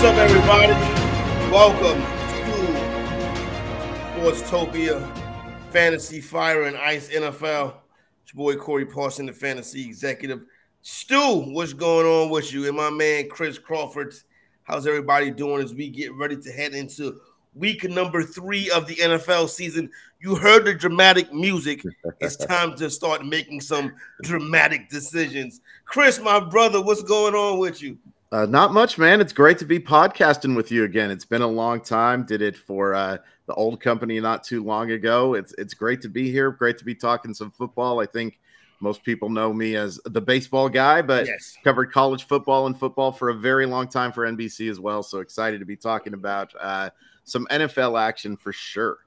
What's up, everybody? Welcome to Sportstopia Fantasy Fire and Ice NFL. It's your boy Corey Parson, the fantasy executive. Stu, what's going on with you? And my man Chris Crawford. How's everybody doing as we get ready to head into week number three of the NFL season? You heard the dramatic music. It's time to start making some dramatic decisions. Chris, my brother, what's going on with you? Uh, not much, man. It's great to be podcasting with you again. It's been a long time. Did it for uh, the old company not too long ago. It's it's great to be here. Great to be talking some football. I think most people know me as the baseball guy, but Yes. covered college football and football for a very long time for NBC as well. So excited to be talking about uh, some NFL action for sure.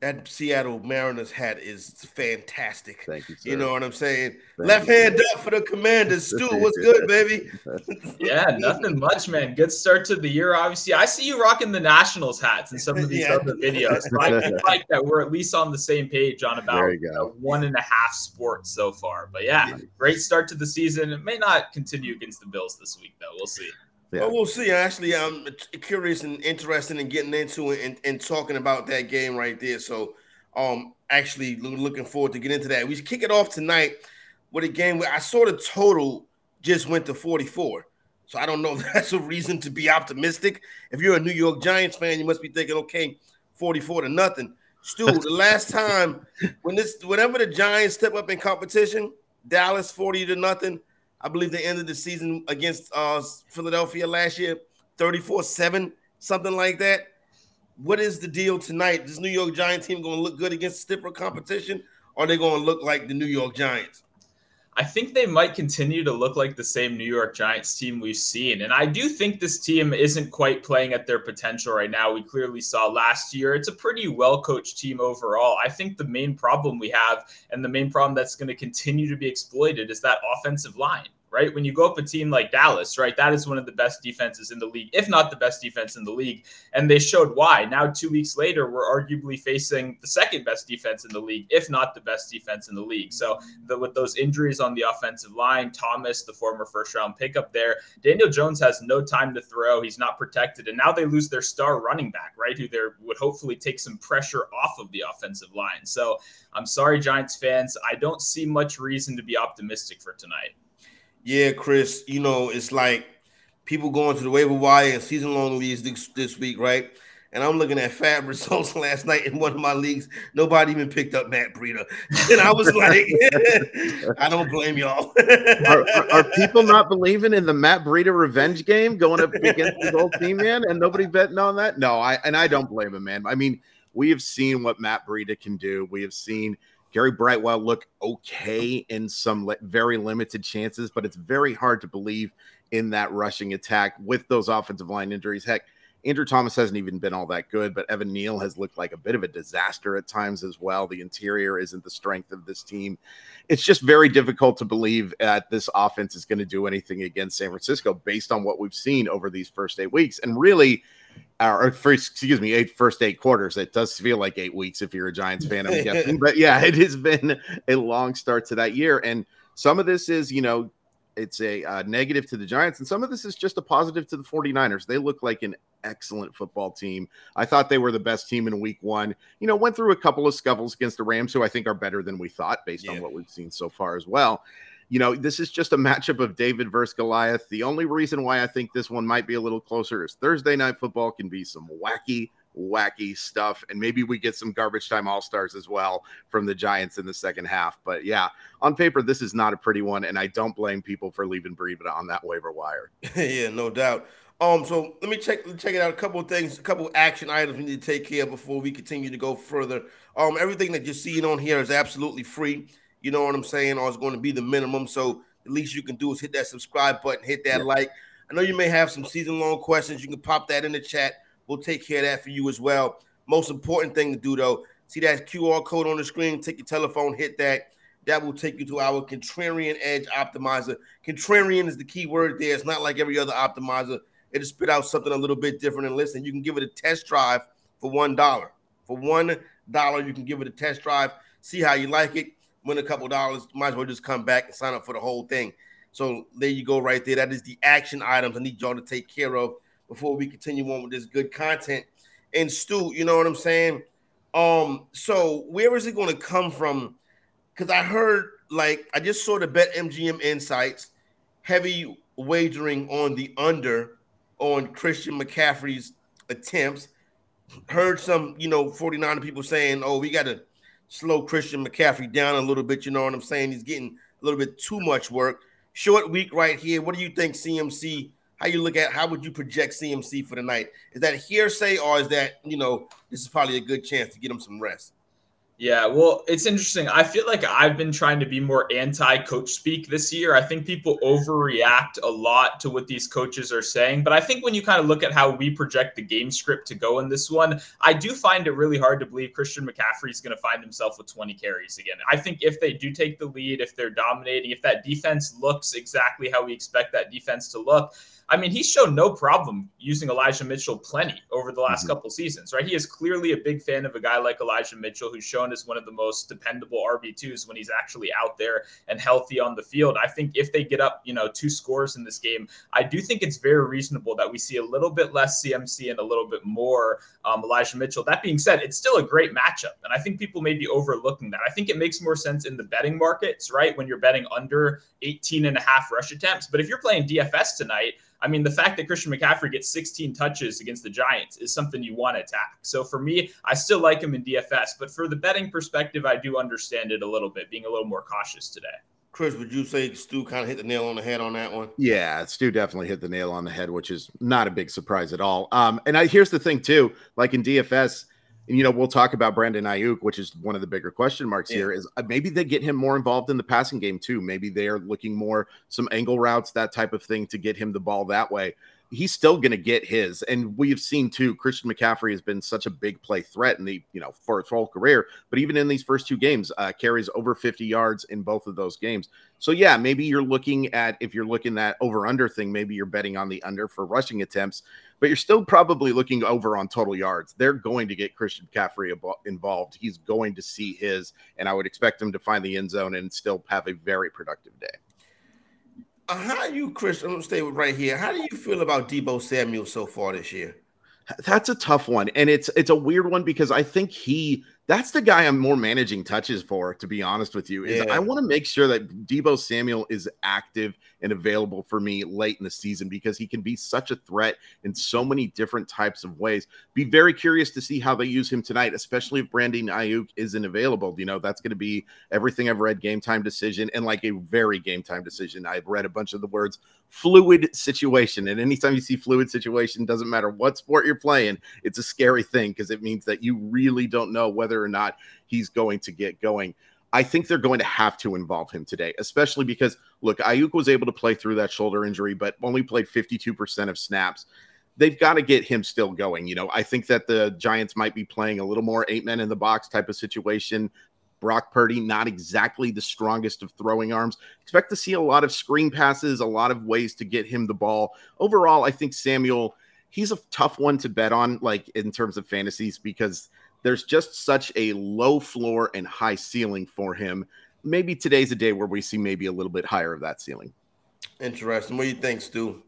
That Seattle Mariners hat is fantastic. Thank you. Sir. You know what I'm saying? Thank Left you. hand up for the Commanders. Stu, what's good, baby? Yeah, nothing much, man. Good start to the year. Obviously, I see you rocking the Nationals hats in some of these Yeah. other videos. So I I like that we're at least on the same page on about There you know, one and a half sports so far. But yeah, great start to the season. It may not continue against the Bills this week, though. We'll see. Yeah. Well, we'll see. Actually, I'm curious and interested in getting into it and, and talking about that game right there. So, um, actually looking forward to get into that. We kick it off tonight with a game where I saw the total just went to 44. So I don't know if that's a reason to be optimistic. If you're a New York Giants fan, you must be thinking, okay, 44 to nothing. Stu, the last time when this whenever the Giants step up in competition, Dallas 40 to nothing. I believe they ended the season against uh, Philadelphia last year, 34-7, something like that. What is the deal tonight? Is this New York Giants team going to look good against stiffer competition, or are they going to look like the New York Giants? I think they might continue to look like the same New York Giants team we've seen. And I do think this team isn't quite playing at their potential right now. We clearly saw last year. It's a pretty well coached team overall. I think the main problem we have and the main problem that's going to continue to be exploited is that offensive line. Right. When you go up a team like Dallas, right, that is one of the best defenses in the league, if not the best defense in the league. And they showed why. Now, two weeks later, we're arguably facing the second best defense in the league, if not the best defense in the league. So the, with those injuries on the offensive line, Thomas, the former first round pickup there, Daniel Jones has no time to throw. He's not protected. And now they lose their star running back, right? Who they would hopefully take some pressure off of the offensive line. So I'm sorry, Giants fans. I don't see much reason to be optimistic for tonight. Yeah, Chris, you know, it's like people going to the waiver wire and season long leagues this, this week, right? And I'm looking at fab results last night in one of my leagues. Nobody even picked up Matt Breida. And I was like, I don't blame y'all. are, are, are people not believing in the Matt Breida revenge game going up against his old team, man? And nobody betting on that? No, I and I don't blame him, man. I mean, we have seen what Matt Breida can do. We have seen Gary Brightwell look okay in some very limited chances, but it's very hard to believe in that rushing attack with those offensive line injuries. Heck, Andrew Thomas hasn't even been all that good, but Evan Neal has looked like a bit of a disaster at times as well. The interior isn't the strength of this team. It's just very difficult to believe that this offense is going to do anything against San Francisco based on what we've seen over these first eight weeks. And really, or first, excuse me, eight first eight quarters. It does feel like eight weeks if you're a Giants fan, I'm guessing. But yeah, it has been a long start to that year. And some of this is, you know, it's a uh, negative to the Giants, and some of this is just a positive to the 49ers. They look like an excellent football team. I thought they were the best team in week one. You know, went through a couple of scuffles against the Rams, who I think are better than we thought based Yeah. on what we've seen so far as well. You know, this is just a matchup of David versus Goliath. The only reason why I think this one might be a little closer is Thursday night football can be some wacky, wacky stuff. And maybe we get some garbage time all stars as well from the Giants in the second half. But yeah, on paper, this is not a pretty one. And I don't blame people for leaving Breida on that waiver wire. yeah, no doubt. Um, so let me check check it out. A couple of things, a couple of action items we need to take care of before we continue to go further. Um, everything that you're seeing on here is absolutely free. You know what I'm saying? Or it's going to be the minimum. So the least you can do is hit that subscribe button, hit that Yeah. like. I know you may have some season long questions. You can pop that in the chat. We'll take care of that for you as well. Most important thing to do though, see that QR code on the screen. Take your telephone, hit that. That will take you to our Contrarian Edge Optimizer. Contrarian is the key word there. It's not like every other optimizer. It'll spit out something a little bit different. And listen, you can give it a test drive for one dollar. For one dollar, you can give it a test drive, see how you like it. Win a couple dollars, might as well just come back and sign up for the whole thing. So there you go, right there. That is the action items I need y'all to take care of before we continue on with this good content. And Stu, you know what I'm saying? Um, so where is it going to come from? Because I heard like I just saw the Bet MGM insights, heavy wagering on the under on Christian McCaffrey's attempts. Heard some, you know, 49 people saying, oh, we got to slow Christian McCaffrey down a little bit. You know what I'm saying? He's getting a little bit too much work. Short week right here. What do you think, CMC? How you look at how would you project CMC for the night? Is that hearsay or is that, you know, this is probably a good chance to get him some rest? Yeah, well, it's interesting. I feel like I've been trying to be more anti coach speak this year. I think people overreact a lot to what these coaches are saying. But I think when you kind of look at how we project the game script to go in this one, I do find it really hard to believe Christian McCaffrey is going to find himself with 20 carries again. I think if they do take the lead, if they're dominating, if that defense looks exactly how we expect that defense to look, I mean, he's shown no problem using Elijah Mitchell plenty over the last mm-hmm. couple seasons, right? He is clearly a big fan of a guy like Elijah Mitchell, who's shown as one of the most dependable RB2s when he's actually out there and healthy on the field. I think if they get up, you know, two scores in this game, I do think it's very reasonable that we see a little bit less CMC and a little bit more um, Elijah Mitchell. That being said, it's still a great matchup. And I think people may be overlooking that. I think it makes more sense in the betting markets, right? When you're betting under 18 and a half rush attempts. But if you're playing DFS tonight, I mean, the fact that Christian McCaffrey gets 16 touches against the Giants is something you want to attack. So for me, I still like him in DFS, but for the betting perspective, I do understand it a little bit, being a little more cautious today. Chris, would you say Stu kind of hit the nail on the head on that one? Yeah, Stu definitely hit the nail on the head, which is not a big surprise at all. Um, and I, here's the thing too, like in DFS, and you know we'll talk about Brandon Aiyuk, which is one of the bigger question marks yeah. here. Is uh, maybe they get him more involved in the passing game too. Maybe they are looking more some angle routes, that type of thing, to get him the ball that way. He's still going to get his, and we've seen too. Christian McCaffrey has been such a big play threat in the you know for his whole career, but even in these first two games, uh, carries over 50 yards in both of those games. So yeah, maybe you're looking at if you're looking at over under thing, maybe you're betting on the under for rushing attempts but you're still probably looking over on total yards. They're going to get Christian McCaffrey involved. He's going to see his, and I would expect him to find the end zone and still have a very productive day. Uh, how do you, Chris? I'm gonna stay right here. How do you feel about Deebo Samuel so far this year? That's a tough one, and it's it's a weird one because I think he that's the guy I'm more managing touches for, to be honest with you. Is yeah. I want to make sure that Deebo Samuel is active and available for me late in the season because he can be such a threat in so many different types of ways. Be very curious to see how they use him tonight, especially if Brandon Aiyuk isn't available. You know, that's going to be everything I've read game time decision and like a very game time decision. I've read a bunch of the words fluid situation. And anytime you see fluid situation, doesn't matter what sport you're playing, it's a scary thing because it means that you really don't know whether or not he's going to get going. I think they're going to have to involve him today, especially because look, Aiyuk was able to play through that shoulder injury, but only played 52% of snaps. They've got to get him still going. You know, I think that the Giants might be playing a little more eight men in the box type of situation. Brock Purdy, not exactly the strongest of throwing arms. Expect to see a lot of screen passes, a lot of ways to get him the ball. Overall, I think Samuel, he's a tough one to bet on, like in terms of fantasies, because there's just such a low floor and high ceiling for him. Maybe today's a day where we see maybe a little bit higher of that ceiling. Interesting. What do you think, Stu?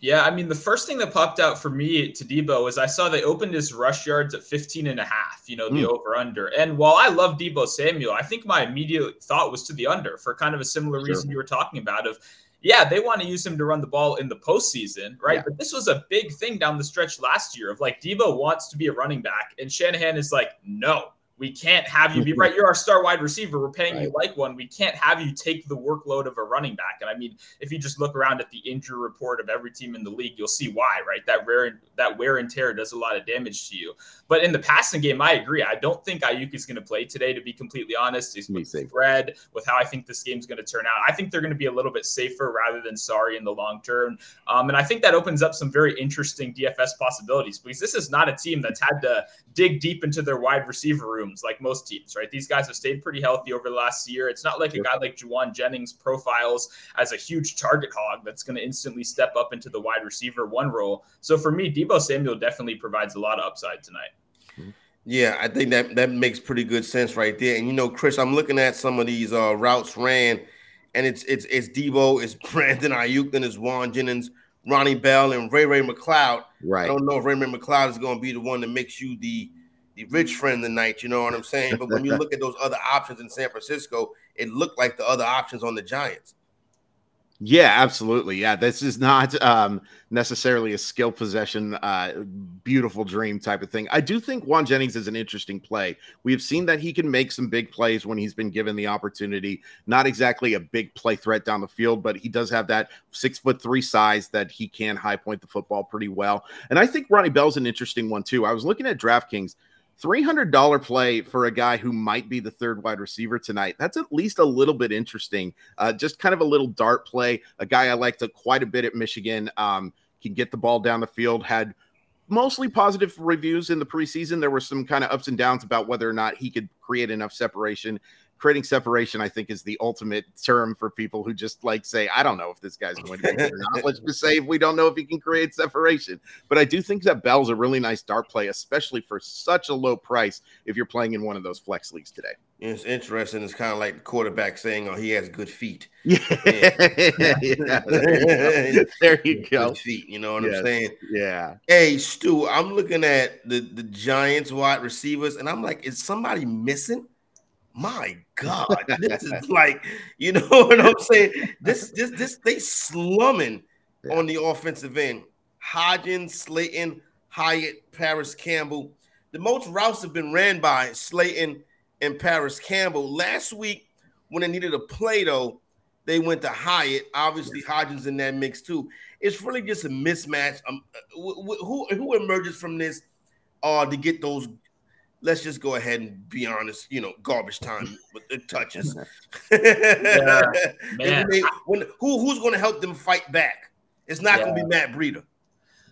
Yeah, I mean, the first thing that popped out for me to Deebo is I saw they opened his rush yards at 15 and a half, you know, the mm. over under. And while I love Deebo Samuel, I think my immediate thought was to the under for kind of a similar sure. reason you were talking about of yeah, they want to use him to run the ball in the postseason, right? Yeah. But this was a big thing down the stretch last year of like Deebo wants to be a running back, and Shanahan is like, no, we can't have you be mm-hmm. right. You're our star wide receiver. We're paying right. you like one. We can't have you take the workload of a running back. And I mean, if you just look around at the injury report of every team in the league, you'll see why, right? That rare that wear and tear does a lot of damage to you. But in the passing game, I agree. I don't think Aiyuk is going to play today. To be completely honest, he's with spread with how I think this game's going to turn out. I think they're going to be a little bit safer rather than sorry in the long term. Um, and I think that opens up some very interesting DFS possibilities because this is not a team that's had to dig deep into their wide receiver rooms like most teams, right? These guys have stayed pretty healthy over the last year. It's not like a guy like Jauan Jennings profiles as a huge target hog that's going to instantly step up into the wide receiver one role. So for me, Deebo Samuel definitely provides a lot of upside tonight. Yeah, I think that that makes pretty good sense right there. And you know, Chris, I'm looking at some of these uh, routes ran, and it's it's it's Deebo, it's Brandon Aiyuk, and it's Jauan Jennings Ronnie Bell and Ray Ray McCloud. Right. I don't know if Ray Ray McCloud is going to be the one that makes you the the rich friend tonight. You know what I'm saying? But when you look at those other options in San Francisco, it looked like the other options on the Giants. Yeah, absolutely. Yeah, this is not um, necessarily a skill possession, uh, beautiful dream type of thing. I do think Jauan Jennings is an interesting play. We have seen that he can make some big plays when he's been given the opportunity. Not exactly a big play threat down the field, but he does have that six foot three size that he can high point the football pretty well. And I think Ronnie Bell's an interesting one too. I was looking at DraftKings. $300 play for a guy who might be the third wide receiver tonight. That's at least a little bit interesting. Uh, just kind of a little dart play. A guy I liked a, quite a bit at Michigan um, can get the ball down the field, had mostly positive reviews in the preseason. There were some kind of ups and downs about whether or not he could create enough separation creating separation, I think, is the ultimate term for people who just like say, I don't know if this guy's going to be or not. Let's just say we don't know if he can create separation. But I do think that Bell's a really nice dart play, especially for such a low price if you're playing in one of those flex leagues today. It's interesting. It's kind of like the quarterback saying, "Oh, he has good feet." Yeah, yeah. there you go. Good feet. You know what yes. I'm saying? Yeah. Hey, Stu, I'm looking at the the Giants wide receivers, and I'm like, is somebody missing? My God, this is like, you know what I'm saying? This, this, this, they slumming yeah. on the offensive end. Hodgins, Slayton, Hyatt, Parris Campbell. The most routes have been ran by Slayton and Parris Campbell. Last week, when they needed a play, though, they went to Hyatt. Obviously. Hodgins in that mix too. It's really just a mismatch. Um, who who emerges from this uh, to get those let's just go ahead and be honest, you know, garbage time with the touches. yeah, man. They, when, who, who's going to help them fight back? It's not yeah. going to be Matt Breida.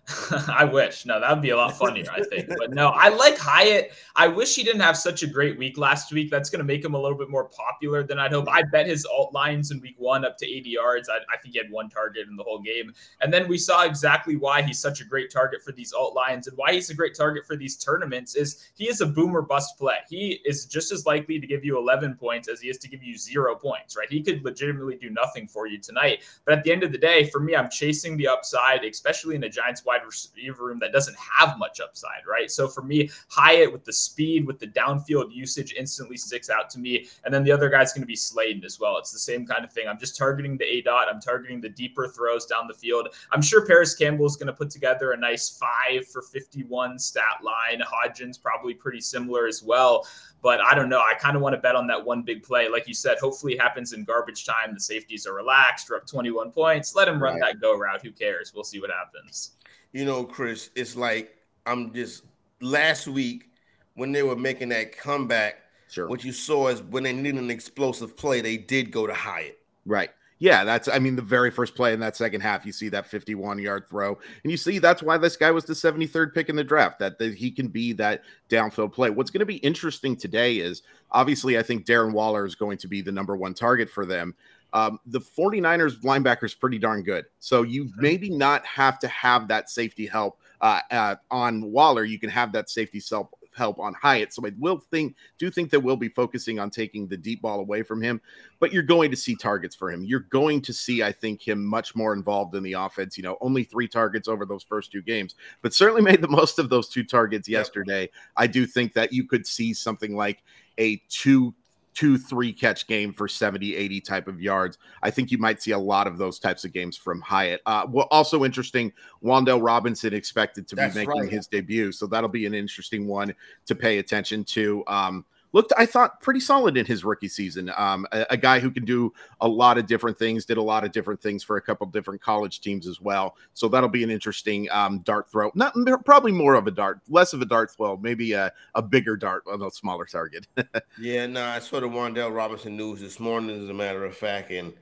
I wish. No, that would be a lot funnier, I think. But no, I like Hyatt. I wish he didn't have such a great week last week. That's going to make him a little bit more popular than I'd hope. I bet his alt lines in week one up to 80 yards. I, I, think he had one target in the whole game. And then we saw exactly why he's such a great target for these alt lines and why he's a great target for these tournaments is he is a boomer bust play. He is just as likely to give you 11 points as he is to give you zero points, right? He could legitimately do nothing for you tonight. But at the end of the day, for me, I'm chasing the upside, especially in a Giants wide receiver room that doesn't have much upside, right? So for me, Hyatt with the speed, with the downfield usage instantly sticks out to me. And then the other guy's going to be Slayton as well. It's the same kind of thing. I'm just targeting the A dot. I'm targeting the deeper throws down the field. I'm sure Parris Campbell is going to put together a nice five for 51 stat line. Hodgins probably pretty similar as well. But I don't know. I kind of want to bet on that one big play. Like you said, hopefully it happens in garbage time. The safeties are relaxed. We're up 21 points. Let him run right. that go route. Who cares? We'll see what happens you know, Chris, it's like I'm just last week when they were making that comeback. Sure. What you saw is when they needed an explosive play, they did go to Hyatt. Right. Yeah, that's I mean the very first play in that second half, you see that 51 yard throw, and you see that's why this guy was the 73rd pick in the draft. That, that he can be that downfield play. What's going to be interesting today is obviously I think Darren Waller is going to be the number one target for them. Um, the 49ers linebacker is pretty darn good. So you maybe not have to have that safety help uh, uh, on Waller. You can have that safety help help on Hyatt. So I will think, do think that we'll be focusing on taking the deep ball away from him, but you're going to see targets for him. You're going to see, I think, him much more involved in the offense. You know, only three targets over those first two games, but certainly made the most of those two targets yesterday. I do think that you could see something like a two two, three catch game for 70, 80 type of yards. I think you might see a lot of those types of games from Hyatt. Uh, well, also interesting, Wan'Dale Robinson expected to That's be making right. his debut. So that'll be an interesting one to pay attention to. Um, looked, I thought, pretty solid in his rookie season. Um, a, a, guy who can do a lot of different things, did a lot of different things for a couple different college teams as well. So that'll be an interesting um, dart throw. Not probably more of a dart, less of a dart throw, maybe a, a bigger dart on a smaller target. yeah, no, I saw the Wan'Dale Robinson news this morning, as a matter of fact, and.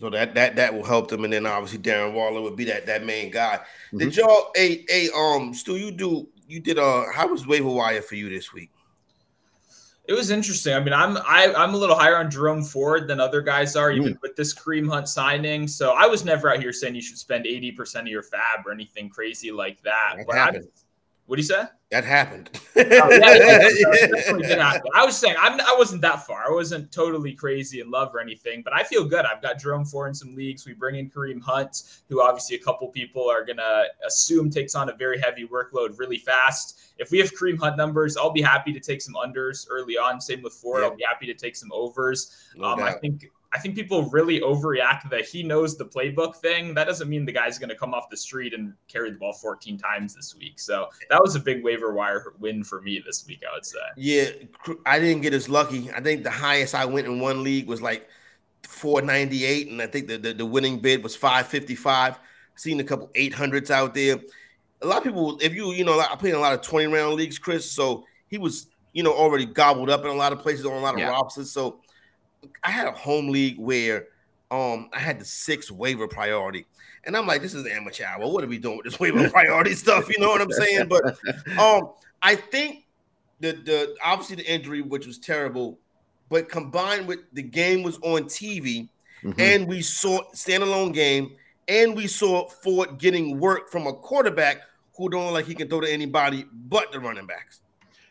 So that that that will help them, and then obviously Darren Waller would be that that main guy. Mm-hmm. Did y'all, a a um, Stu, you do you did uh, how was waiver wire for you this week? It was interesting. I mean, I'm I, I'm a little higher on Jerome Ford than other guys are, even mm. with this Kareem Hunt signing. So I was never out here saying you should spend 80% of your fab or anything crazy like that. that but what do you say? That happened. oh, yeah, I was saying I'm, I wasn't that far. I wasn't totally crazy in love or anything, but I feel good. I've got Jerome Ford in some leagues. We bring in Kareem Hunt, who obviously a couple people are gonna assume takes on a very heavy workload really fast. If we have Kareem Hunt numbers, I'll be happy to take some unders early on. Same with Ford. Yeah. I'll be happy to take some overs. No um, I think I think people really overreact that he knows the playbook thing. That doesn't mean the guy's going to come off the street and carry the ball 14 times this week. So that was a big waiver wire win for me this week, I would say. Yeah, I didn't get as lucky. I think the highest I went in one league was like 498, and I think the, the, the winning bid was 555. I've seen a couple 800s out there. A lot of people, if you, you know, I play in a lot of 20 round leagues, Chris. So he was, you know, already gobbled up in a lot of places on a lot of yeah. rosters. So I had a home league where um I had the six waiver priority. And I'm like, this is amateur hour. What are we doing with this waiver priority stuff? You know what I'm saying? But um, I think the the obviously the injury, which was terrible, but combined with the game was on TV, mm-hmm. and we saw standalone game, and we saw Ford getting work from a quarterback who don't like he can throw to anybody but the running backs.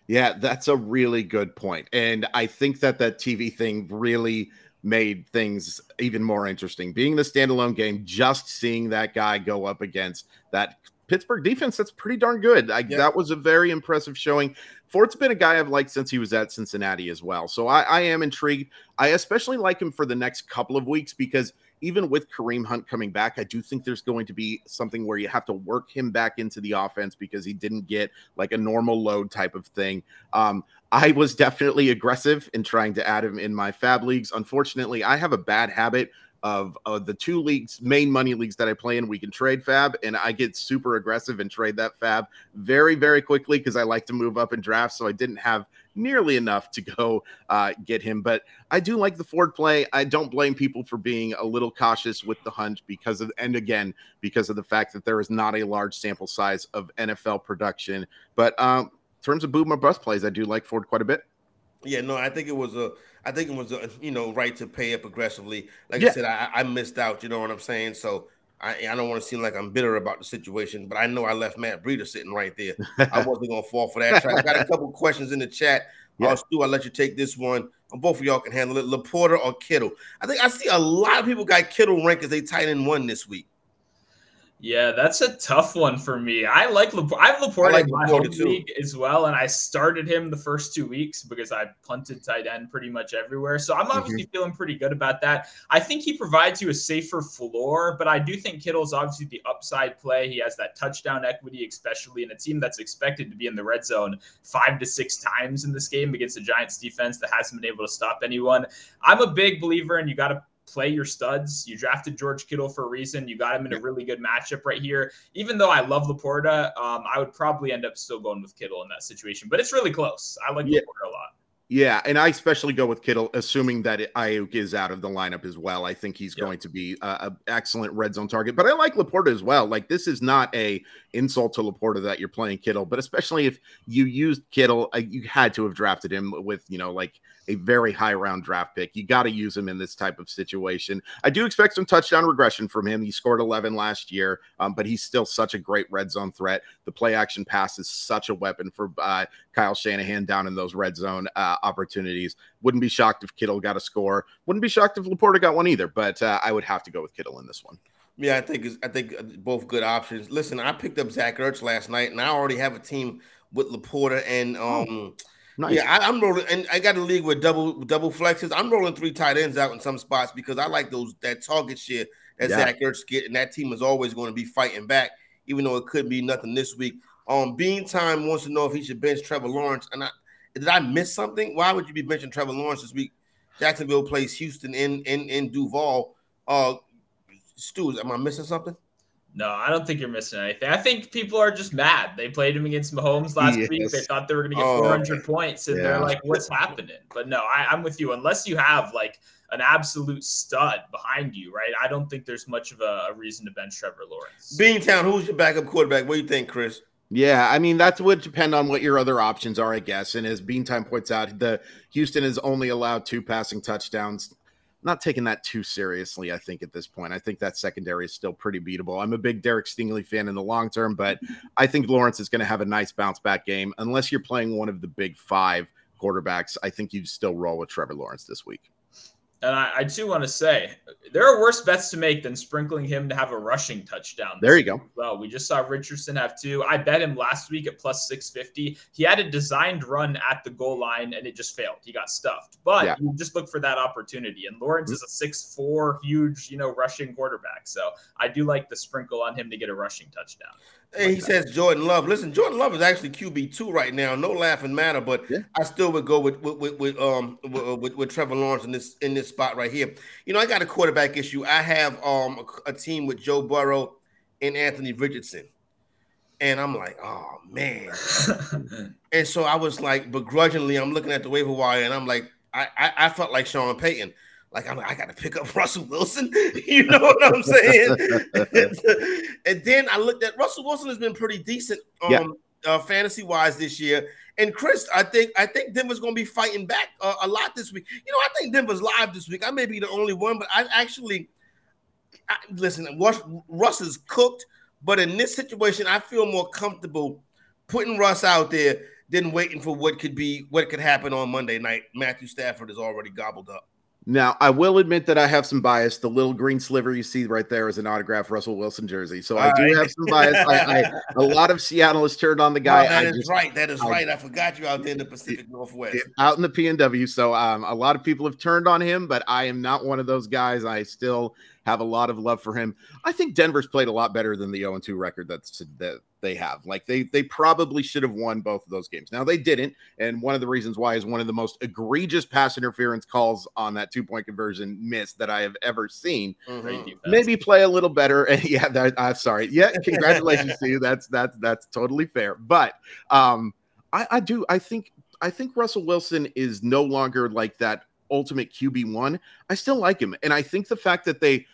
Yeah, that's a really good point. And I think that that TV thing really made things even more interesting. Being the standalone game, just seeing that guy go up against that Pittsburgh defense, that's pretty darn good. I, yeah. That was a very impressive showing. Ford's been a guy I've liked since he was at Cincinnati as well. So I, I am intrigued. I especially like him for the next couple of weeks because – even with Kareem Hunt coming back, I do think there's going to be something where you have to work him back into the offense because he didn't get like a normal load type of thing. Um, I was definitely aggressive in trying to add him in my fab leagues. Unfortunately, I have a bad habit of, of the two leagues, main money leagues that I play in, we can trade fab, and I get super aggressive and trade that fab very, very quickly because I like to move up in drafts. So I didn't have nearly enough to go uh, get him. But I do like the Ford play. I don't blame people for being a little cautious with the hunt because of, and again, because of the fact that there is not a large sample size of NFL production. But um, in terms of boom or bust plays, I do like Ford quite a bit. Yeah, no, I think it was a, I think it was a, you know, right to pay up aggressively. Like yeah. I said, I, I missed out. You know what I'm saying? So I, I don't want to seem like I'm bitter about the situation, but I know I left Matt Breida sitting right there. I wasn't gonna fall for that. I got a couple questions in the chat. Yeah. Uh, Stu, I'll let you take this one. Both of y'all can handle it. Laporta or Kittle. I think I see a lot of people got Kittle ranked as they tight end one this week. Yeah, that's a tough one for me. I like Laporta. I have Laporta like in my home league as well, and I started him the first two weeks because I punted tight end pretty much everywhere. So I'm obviously mm-hmm. feeling pretty good about that. I think he provides you a safer floor, but I do think Kittle's obviously the upside play. He has that touchdown equity, especially in a team that's expected to be in the red zone five to six times in this game against the Giants defense that hasn't been able to stop anyone. I'm a big believer, and you got to play your studs. You drafted George Kittle for a reason. You got him in a really good matchup right here. Even though I love Laporta, um, I would probably end up still going with Kittle in that situation. But it's really close. I like yeah. Laporta a lot. Yeah, and I especially go with Kittle, assuming that Aiyuk is out of the lineup as well. I think he's yep. going to be an excellent red zone target. But I like Laporta as well. Like this is not a insult to Laporta that you're playing Kittle, but especially if you used Kittle, uh, you had to have drafted him with you know like a very high round draft pick. You got to use him in this type of situation. I do expect some touchdown regression from him. He scored 11 last year, um, but he's still such a great red zone threat. The play action pass is such a weapon for uh, Kyle Shanahan down in those red zone uh, opportunities. Wouldn't be shocked if Kittle got a score. Wouldn't be shocked if Laporta got one either, but uh, I would have to go with Kittle in this one. Yeah, I think I think uh, both good options. Listen, I picked up Zach Ertz last night, and I already have a team with Laporta and oh. um. Nice. Yeah, I, am rolling, and I got a league with double double flexes. I'm rolling three tight ends out in some spots because I like those that target shit that yeah. Zach Ertz get, and that team is always going to be fighting back, even though it could be nothing this week. Um, Bean Time wants to know if he should bench Trevor Lawrence, and I did I miss something? Why would you be benching Trevor Lawrence this week? Jacksonville plays Houston in in in Duval. Uh, Stu, am I missing something? No, I don't think you're missing anything. I think people are just mad. They played him against Mahomes last yes. week. They thought they were going to get oh, 400 points, and yeah. they're like, "What's happening?" But no, I, I'm with you. Unless you have like an absolute stud behind you, right? I don't think there's much of a, a reason to bench Trevor Lawrence. Beantown, who's your backup quarterback? What do you think, Chris? Yeah, I mean that would depend on what your other options are, I guess. And as Beantime points out, the Houston is only allowed two passing touchdowns not taking that too seriously. I think at this point, I think that secondary is still pretty beatable. I'm a big Derek Stingley fan in the long term, but I think Lawrence is going to have a nice bounce back game. Unless you're playing one of the big five quarterbacks, I think you'd still roll with Trevor Lawrence this week. And I, I too want to say there are worse bets to make than sprinkling him to have a rushing touchdown. There you go. Well, we just saw Richardson have two. I bet him last week at plus 650. He had a designed run at the goal line and it just failed. He got stuffed. But yeah. you just look for that opportunity. And Lawrence mm-hmm. is a six-four huge, you know, rushing quarterback. So I do like the sprinkle on him to get a rushing touchdown. Hey, he says Jordan Love. Listen, Jordan Love is actually QB two right now. No laughing matter, but yeah. I still would go with with, with, with um with, with, with, Trevor Lawrence in this in this spot right here. You know, I got a quarterback issue. I have um a, a team with Joe Burrow and Anthony Richardson, and I'm like, oh man. and so I was like, begrudgingly, I'm looking at the waiver wire, and I'm like, I I, I felt like Sean Payton like I'm, I got to pick up Russell Wilson. you know what I'm saying? and then I looked at Russell Wilson has been pretty decent um, yeah. uh, fantasy wise this year. And Chris, I think I think Denver's going to be fighting back uh, a lot this week. You know, I think Denver's live this week. I may be the only one, but I actually I, listen. Russ, Russ is cooked, but in this situation, I feel more comfortable putting Russ out there than waiting for what could be what could happen on Monday night. Matthew Stafford is already gobbled up. Now, I will admit that I have some bias. The little green sliver you see right there is an autographed Russell Wilson jersey. So I do right. have some bias. I, I, a lot of Seattle has turned on the guy. No, that is just, right. That is I, right. I forgot you out there in the Pacific Northwest. Out in the PNW. So um, a lot of people have turned on him, but I am not one of those guys. I still have a lot of love for him. I think Denver's played a lot better than the 0 2 record that's that they have. Like they they probably should have won both of those games. Now they didn't, and one of the reasons why is one of the most egregious pass interference calls on that two point conversion miss that I have ever seen. Mm-hmm. Maybe play a little better. And yeah, that, I'm sorry. Yeah, congratulations to you. That's that's that's totally fair. But um, I, I do. I think I think Russell Wilson is no longer like that ultimate QB one. I still like him, and I think the fact that they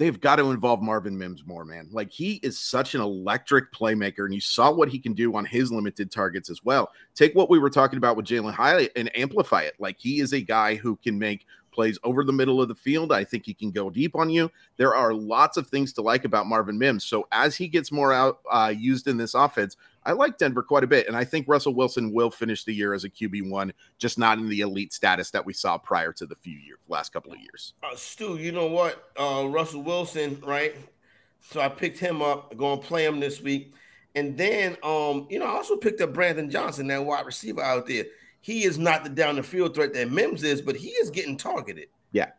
they've got to involve Marvin Mims more, man. Like he is such an electric playmaker, and you saw what he can do on his limited targets as well. Take what we were talking about with Jalin Hyatt and amplify it. Like he is a guy who can make plays over the middle of the field. I think he can go deep on you. There are lots of things to like about Marvin Mims. So as he gets more out uh, used in this offense, I like Denver quite a bit, and I think Russell Wilson will finish the year as a QB one, just not in the elite status that we saw prior to the few years, last couple of years. Uh, Stu, you know what? Uh, Russell Wilson, right? So I picked him up, going to play him this week, and then um, you know, I also picked up Brandon Johnson, that wide receiver out there. He is not the down the field threat that Mims is, but he is getting targeted. Yeah.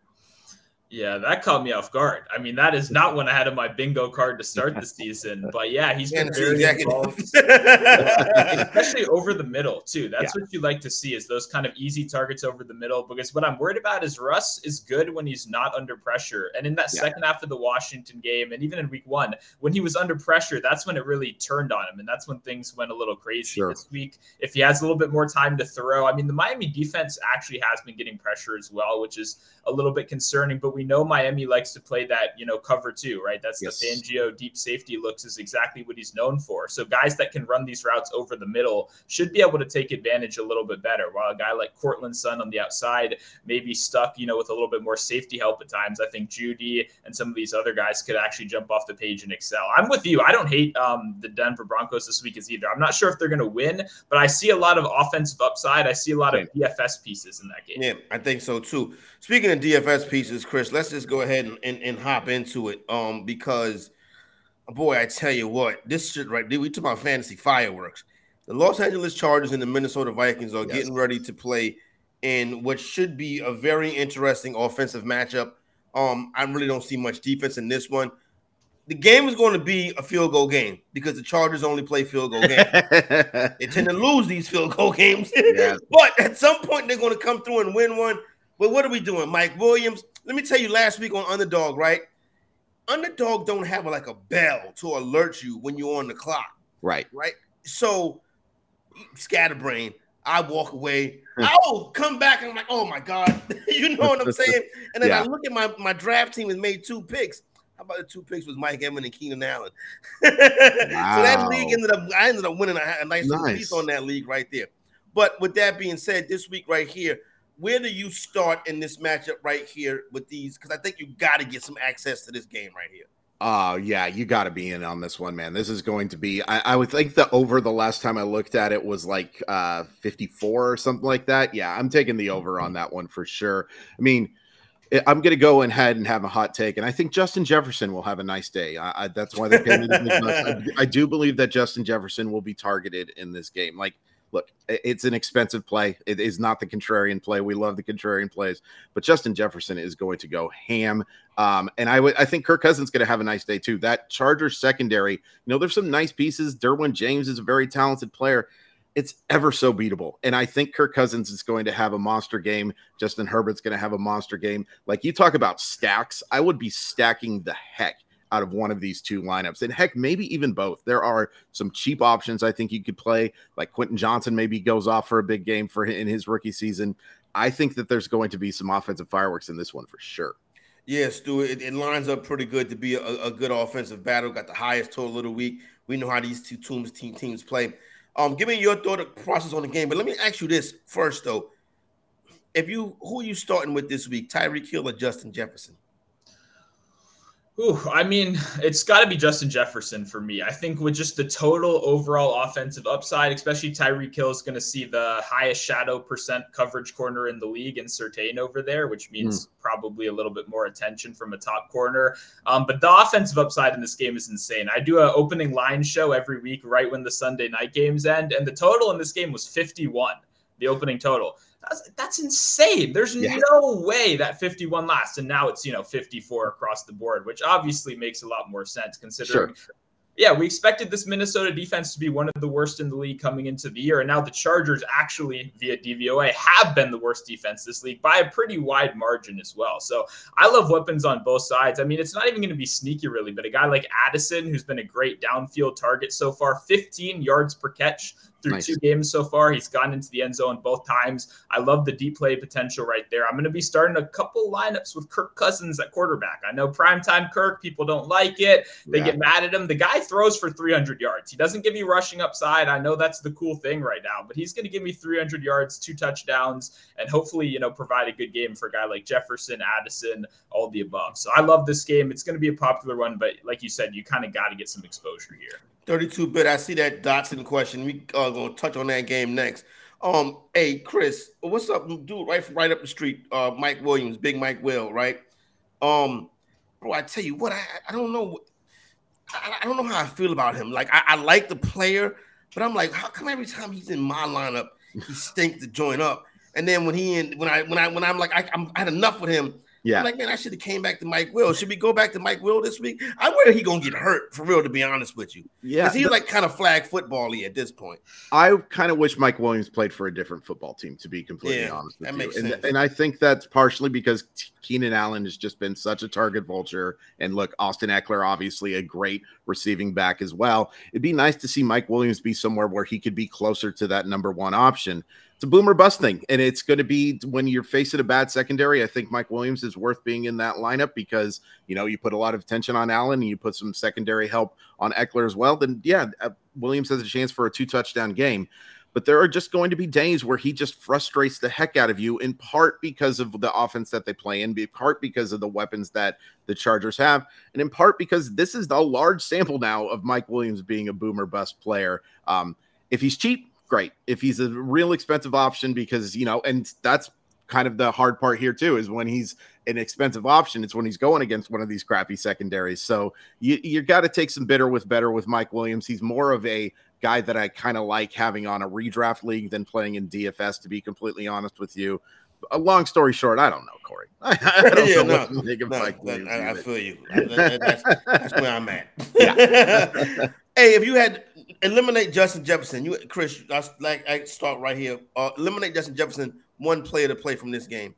Yeah, that caught me off guard. I mean, that is not one I had on my bingo card to start the season. But yeah, he's been very involved, especially over the middle too. That's yeah. what you like to see is those kind of easy targets over the middle. Because what I'm worried about is Russ is good when he's not under pressure. And in that yeah. second half of the Washington game, and even in Week One, when he was under pressure, that's when it really turned on him, and that's when things went a little crazy. Sure. This week, if he has a little bit more time to throw, I mean, the Miami defense actually has been getting pressure as well, which is a little bit concerning. But we we know Miami likes to play that, you know, cover two, right? That's yes. the Fangio deep safety looks is exactly what he's known for. So guys that can run these routes over the middle should be able to take advantage a little bit better. While a guy like Courtland Sutton on the outside may be stuck, you know, with a little bit more safety help at times. I think Jeudy and some of these other guys could actually jump off the page and excel. I'm with you. I don't hate um, the Denver Broncos this week as either. I'm not sure if they're going to win, but I see a lot of offensive upside. I see a lot of DFS pieces in that game. Yeah, I think so too. Speaking of DFS pieces, Chris, let's just go ahead and, and, and hop into it. Um, because boy, I tell you what, this shit right We talk about fantasy fireworks. The Los Angeles Chargers and the Minnesota Vikings are yes. getting ready to play in what should be a very interesting offensive matchup. Um, I really don't see much defense in this one. The game is going to be a field goal game because the Chargers only play field goal games. they tend to lose these field goal games, but at some point they're going to come through and win one. But what are we doing, Mike Williams? Let me tell you, last week on Underdog, right? Underdog don't have like a bell to alert you when you're on the clock. Right. Right. So, scatterbrain. I walk away. I'll come back, and I'm like, oh my god, you know what I'm saying? And then yeah. I look at my my draft team and made two picks. How about the two picks was Mike Evans and Keenan Allen? wow. So that league ended up. I ended up winning a, a nice, nice. piece on that league right there. But with that being said, this week right here, where do you start in this matchup right here with these? Because I think you got to get some access to this game right here. Oh, yeah, you got to be in on this one, man. This is going to be, I, I, would think the over the last time I looked at it was like uh, 54 or something like that. Yeah, I'm taking the over on that one for sure. I mean, I'm going to go ahead and have a hot take, and I think Justin Jefferson will have a nice day. I, I, that's why they're paying I, I do believe that Justin Jefferson will be targeted in this game. Like, look, it's an expensive play. It is not the contrarian play. We love the contrarian plays, but Justin Jefferson is going to go ham. Um, and I I think Kirk Cousins going to have a nice day too. That Chargers secondary, you know, there's some nice pieces. Derwin James is a very talented player. It's ever so beatable. And I think Kirk Cousins is going to have a monster game. Justin Herbert's going to have a monster game. Like you talk about stacks, I would be stacking the heck out of one of these two lineups. And heck, maybe even both. There are some cheap options I think you could play, like Quentin Johnston maybe goes off for a big game for in his rookie season. I think that there's going to be some offensive fireworks in this one for sure. Yeah, Stu, it, it lines up pretty good to be a, a, good offensive battle. Got the highest total of the week. We know how these two teams team, teams play. Um, give me your thought process on the game, but let me ask you this first though. If you who are you starting with this week, Tyreek Hill or Justin Jefferson? Ooh, I mean, it's got to be Justin Jefferson for me. I think with just the total overall offensive upside, especially Tyreek Hill is going to see the highest shadow percent coverage corner in the league in Surtain over there, which means mm. probably a little bit more attention from a top corner. Um, but the offensive upside in this game is insane. I do an opening line show every week right when the Sunday night games end, and the total in this game was 51, the opening total. That's, that's insane. There's yeah. no way that 51 lasts. And now it's, you know, 54 across the board, which obviously makes a lot more sense considering sure yeah, we expected this Minnesota defense to be one of the worst in the league coming into the year. And now the Chargers actually, via DVOA, have been the worst defense this league by a pretty wide margin as well. So I love weapons on both sides. I mean, it's not even going to be sneaky, really, but a guy like Addison, who's been a great downfield target so far, 15 yards per catch through nice. two games so far. He's gone into the end zone both times. I love the deep play potential right there. I'm going to be starting a couple lineups with Kirk Cousins at quarterback. I know primetime Kirk, people don't like it. They yeah. get mad at him. The guy throws for 300 yards. He doesn't give you rushing upside. I know that's the cool thing right now, but he's going to give me 300 yards, two touchdowns, and hopefully, you know, provide a good game for a guy like Jefferson, Addison, all the above. So I love this game. It's going to be a popular one, but like you said, you kind of got to get some exposure here. 32 bit. I see that Dotson question. We are uh, gonna touch on that game next. Um, hey Chris, what's up, dude? Right, right up the street. Uh, Mike Williams, Big Mike Will, right? Um, bro, I tell you what, I, I don't know. I, I, don't know how I feel about him. Like I, I, like the player, but I'm like, how come every time he's in my lineup, he stinks to join up? And then when he in when I when I when I'm like I, I'm I had enough with him. Yeah. I'm like, man, I should have came back to Mike Will. Should we go back to Mike Will this week? I wonder he gonna get hurt for real, to be honest with you. Yeah. Because he's like kind of flag football-y at this point. I kind of wish Mike Williams played for a different football team, to be completely yeah, honest with that you. Makes and, sense. and I think that's partially because Keenan Allen has just been such a target vulture. And look, Austin Ekeler, obviously a great receiving back as well. It'd be nice to see Mike Williams be somewhere where he could be closer to that number one option it's a boomer bust thing, and it's going to be when you're facing a bad secondary. I think Mike Williams is worth being in that lineup because you know you put a lot of attention on Allen and you put some secondary help on Ekeler as well. Then yeah, uh, Williams has a chance for a two touchdown game. But there are just going to be days where he just frustrates the heck out of you, in part because of the offense that they play in, in part because of the weapons that the Chargers have, and in part because this is a large sample now of Mike Williams being a boomer bust player. Um, if he's cheap, great. If he's a real expensive option, because you know, and that's kind of the hard part here too, is when he's an expensive option, it's when he's going against one of these crappy secondaries. So you you got to take some bitter with better with Mike Williams. He's more of a guy that I kind of like having on a redraft league than playing in DFS. To be completely honest with you, a long story short, I don't know, Corey. I, don't yeah, know no, no, I, I, feel you. that's, that's, where I'm at. Yeah. hey, if you had eliminate Justin Jefferson. You, Chris, I like I start right here. Uh, eliminate Justin Jefferson. One player to play from this game.